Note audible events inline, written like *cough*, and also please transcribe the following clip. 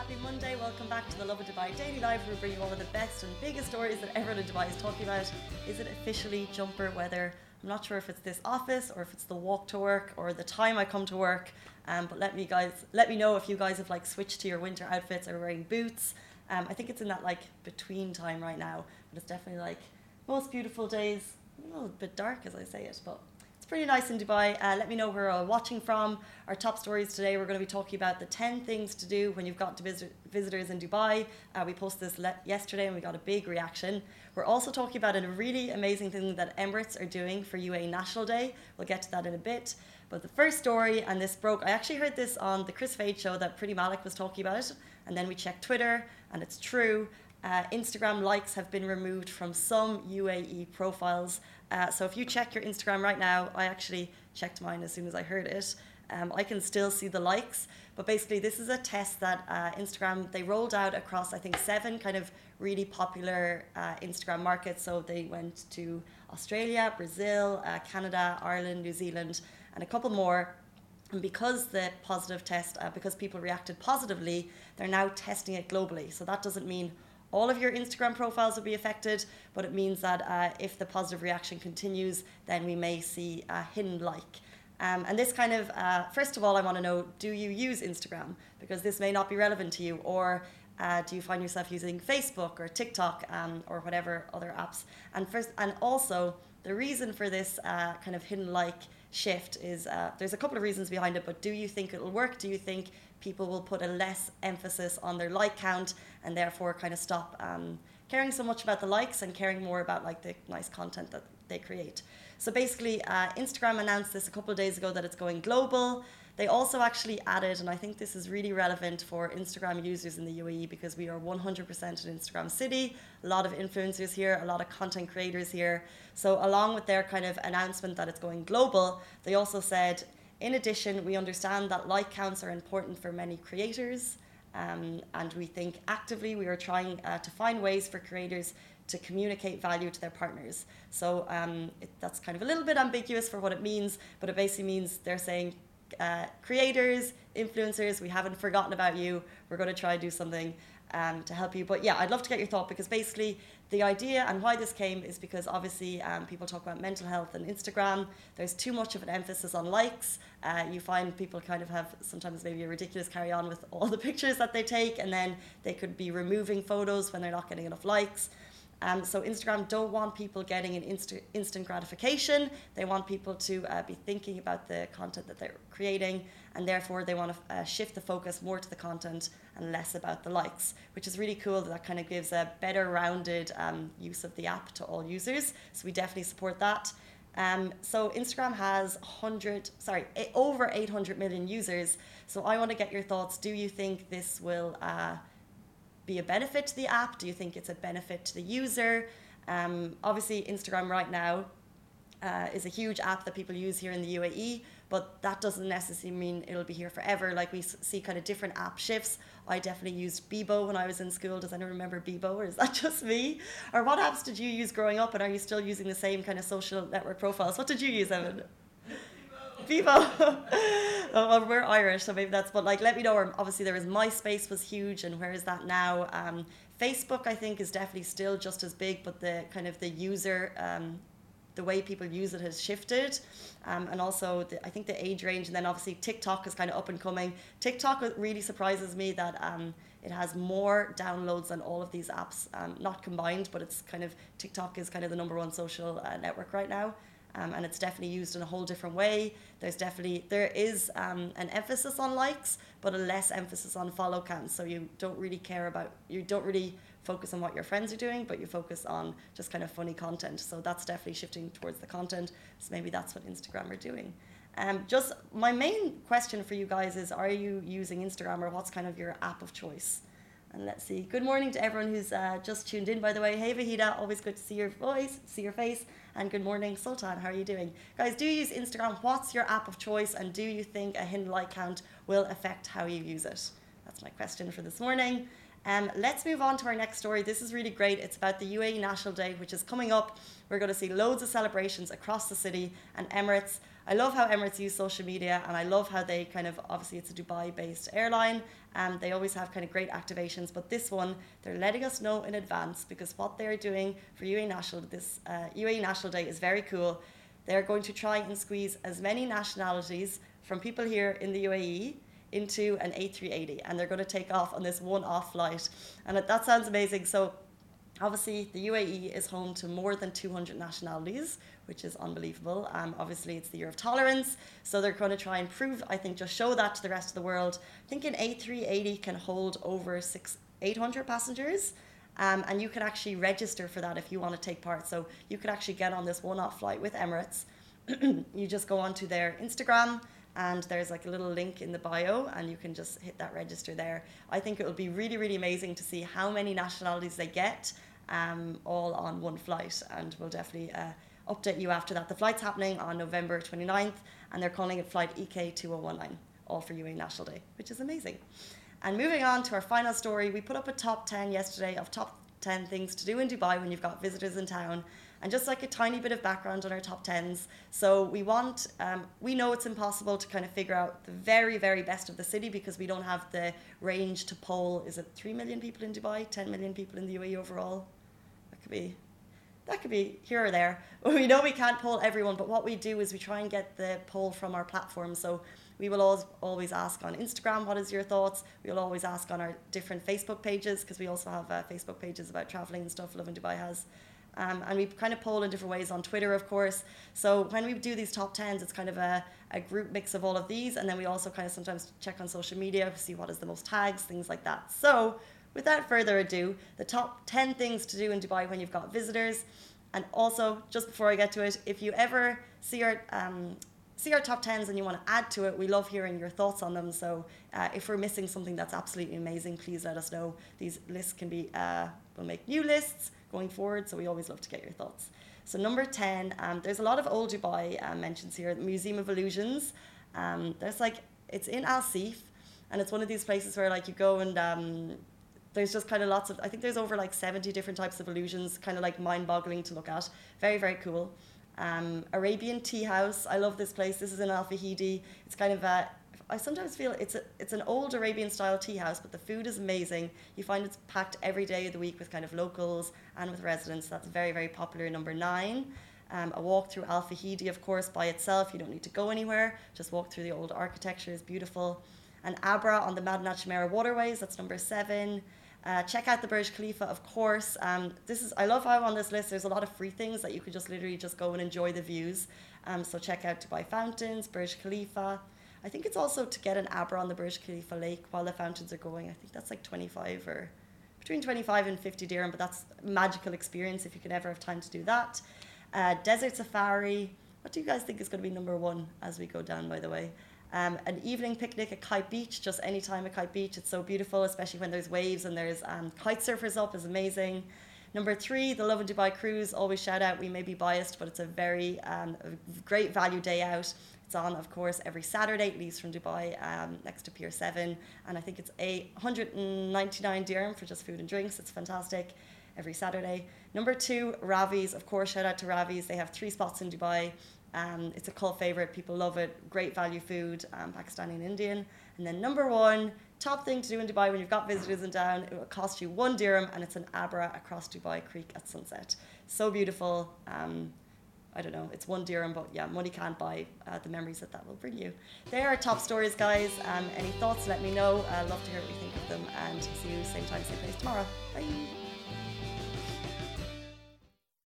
Happy Monday. Welcome back to the Lovin Dubai Daily Live. Where we bring you all of the best and biggest stories that everyone in Dubai is talking about. Is it officially jumper weather? I'm not sure if it's this office or if it's the walk to work or the time I come to work. Um, but let me guys, let me know if you guys have like switched to your winter outfits or wearing boots. Um, I think it's in that like between time right now, but it's definitely like most beautiful days. A little bit dark as I say it, but pretty nice in Dubai. Uh, let me know where you're watching from. Our top stories today, we're going to be talking about the 10 things to do when you've got to visit visitors in Dubai. Uh, we posted this le- yesterday and we got a big reaction. We're also talking about a really amazing thing that Emirates are doing for UAE National Day. We'll get to that in a bit. But the first story, and this broke, I actually heard this on the Kris Fade show that Priti Malik was talking about it. And then we checked Twitter, and it's true. Uh, Instagram likes have been removed from some UAE profiles. Uh, so if you check your Instagram right now, I actually checked mine as soon as I heard it. Um, I can still see the likes, but basically this is a test that uh, Instagram they rolled out across I think seven kind of really popular uh, Instagram markets. So they went to Australia, Brazil, uh, Canada, Ireland, New Zealand, and a couple more. And because the positive test, uh, because people reacted positively, they're now testing it globally. So that doesn't mean all of your Instagram profiles will be affected, but it means that uh, if the positive reaction continues, then we may see a hidden like. Um, and this kind of, uh, first of all, I want to know do you use Instagram? Because this may not be relevant to you. Or uh, do you find yourself using Facebook or TikTok um, or whatever other apps? And, first, and also, the reason for this uh, kind of hidden like shift is uh, there's a couple of reasons behind it, but do you think it'll work? Do you think people will put a less emphasis on their like count and therefore kind of stop um, caring so much about the likes and caring more about like the nice content that they create. So basically, uh, Instagram announced this a couple of days ago that it's going global. They also actually added, and I think this is really relevant for Instagram users in the UAE because we are 100% an Instagram city. A lot of influencers here, a lot of content creators here. So, along with their kind of announcement that it's going global, they also said in addition, we understand that like counts are important for many creators, um, and we think actively we are trying uh, to find ways for creators to communicate value to their partners. So um, it, that's kind of a little bit ambiguous for what it means, but it basically means they're saying uh, creators, influencers, we haven't forgotten about you. We're going to try and do something um, to help you. But yeah, I'd love to get your thought because basically the idea and why this came is because obviously um, people talk about mental health and Instagram. There's too much of an emphasis on likes. Uh, you find people kind of have sometimes maybe a ridiculous carry on with all the *laughs* pictures that they take, and then they could be removing photos when they're not getting enough likes. Um, so Instagram don't want people getting an insta- instant gratification. They want people to uh, be thinking about the content that they're creating, and therefore they want to uh, shift the focus more to the content and less about the likes, which is really cool. That kind of gives a better rounded um, use of the app to all users. So we definitely support that. Um, so Instagram has 100, sorry, over 800 million users. So I want to get your thoughts. Do you think this will uh, be a benefit to the app? Do you think it's a benefit to the user? Um, obviously, Instagram right now uh, is a huge app that people use here in the UAE, but that doesn't necessarily mean it'll be here forever. Like we see kind of different app shifts. I definitely used Bebo when I was in school. Does anyone remember Bebo, or is that *laughs* just me? Or what apps did you use growing up, and are you still using the same kind of social network profiles? What did you use, Evan? Bebo. *laughs* oh, well, we're Irish, so maybe that's. But like, let me know. Obviously, there was MySpace was huge, and where is that now? Um, Facebook, I think, is definitely still just as big, but the kind of the user um, the way people use it has shifted. Um, and also, the, I think the age range, and then obviously TikTok is kind of up and coming. TikTok really surprises me that um, it has more downloads than all of these apps, um, not combined, but it's kind of TikTok is kind of the number one social uh, network right now. Um, and it's definitely used in a whole different way. There's definitely there is um, an emphasis on likes, but a less emphasis on follow counts. So you don't really care about you don't really focus on what your friends are doing, but you focus on just kind of funny content. So that's definitely shifting towards the content. So maybe that's what Instagram are doing. Um, just my main question for you guys is: Are you using Instagram, or what's kind of your app of choice? And let's see. Good morning to everyone who's uh, just tuned in. By the way, hey Vahida, always good to see your voice, see your face. And good morning, Sultan. How are you doing, guys? Do you use Instagram? What's your app of choice? And do you think a hidden like count will affect how you use it? That's my question for this morning. Um, let's move on to our next story. This is really great. It's about the UAE National Day, which is coming up. We're going to see loads of celebrations across the city and Emirates. I love how Emirates use social media, and I love how they kind of obviously it's a Dubai-based airline, and they always have kind of great activations. But this one, they're letting us know in advance because what they're doing for UAE National this uh, UAE National Day is very cool. They're going to try and squeeze as many nationalities from people here in the UAE into an A380, and they're going to take off on this one-off flight, and that sounds amazing. So Obviously, the UAE is home to more than 200 nationalities, which is unbelievable. Um, obviously, it's the year of tolerance, so they're going to try and prove, I think, just show that to the rest of the world. I think an A380 can hold over six, 800 passengers. Um, and you can actually register for that if you want to take part. So you could actually get on this one-off flight with Emirates. *clears throat* you just go onto their Instagram and there's like a little link in the bio and you can just hit that register there. I think it will be really, really amazing to see how many nationalities they get um, all on one flight. And we'll definitely uh, update you after that. The flight's happening on November 29th, and they're calling it Flight EK 2019, all for UAE National Day, which is amazing. And moving on to our final story, we put up a top 10 yesterday of top 10 things to do in Dubai when you've got visitors in town. And just like a tiny bit of background on our top 10s. So we want, um, we know it's impossible to kind of figure out the very, very best of the city because we don't have the range to poll. Is it 3 million people in Dubai, 10 million people in the UAE overall? That could be that could be here or there. *laughs* We know we can't poll everyone, but what we do is we try and get the poll from our platform. So we will always always ask on Instagram, what is your thoughts? We'll always ask on our different Facebook pages because we also have uh, Facebook pages about traveling and stuff. Lovin Dubai has. Um, and we kind of poll in different ways on Twitter, of course. So when we do these top tens, it's kind of a, a group mix of all of these. And then we also kind of sometimes check on social media to see what is the most tags, things like that. So without further ado, the top 10 things to do in Dubai when you've got visitors. And also, just before I get to it, if you ever see our um, see our top 10s and you want to add to it, we love hearing your thoughts on them. So uh, if we're missing something that's absolutely amazing, please let us know. These lists can be, uh, we'll make new lists going forward. So we always love to get your thoughts. So number 10, um, there's a lot of old Dubai uh, mentions here. The Museum of Illusions. Um, there's like, it's in Al Seef. And it's one of these places where like you go and um, there's just kind of lots of i think there's over like 70 different types of illusions kind of like mind-boggling to look at very very cool um, arabian tea house i love this place this is in al fahidi it's kind of a I sometimes feel it's a, it's an old Arabian style tea house, but the food is amazing. You find it's packed every day of the week with kind of locals and with residents. That's very very popular. Number nine, um, a walk through Al Fahidi, of course, by itself. You don't need to go anywhere. Just walk through the old architecture is beautiful. And Abra on the Madinat Jumeirah waterways. That's number seven. Uh, check out the Burj Khalifa, of course. Um, this is I love how on this list there's a lot of free things that you could just literally just go and enjoy the views. Um, so check out Dubai Fountains, Burj Khalifa. I think it's also to get an Abra on the Burj Khalifa Lake while the fountains are going. I think that's like 25 or between 25 and 50 dirham, but that's a magical experience if you can ever have time to do that. Uh, desert safari. What do you guys think is going to be number one as we go down, by the way? Um, an evening picnic at Kite Beach, just any time at Kite Beach. It's so beautiful, especially when there's waves and there's um, kite surfers up, is amazing. Number three, the Lovin Dubai cruise. Always shout out. We may be biased, but it's a very um, great value day out. It's on, of course, every Saturday. It leaves from Dubai um, next to Pier 7. And I think it's a 199 dirham for just food and drinks. It's fantastic every Saturday. Number two, Ravi's. Of course, shout out to Ravi's. They have three spots in Dubai. Um, it's a cult favorite. People love it. Great value food, um, Pakistani and Indian. And then number one, top thing to do in Dubai when you've got visitors in town, it will cost you one dirham and it's an Abra across Dubai Creek at sunset. So beautiful. Um, I don't know, it's one dirham, but yeah, money can't buy uh, the memories that that will bring you. They are top stories, guys. Um, any thoughts, let me know. i uh, love to hear what you think of them and see you same time, same place tomorrow. Bye.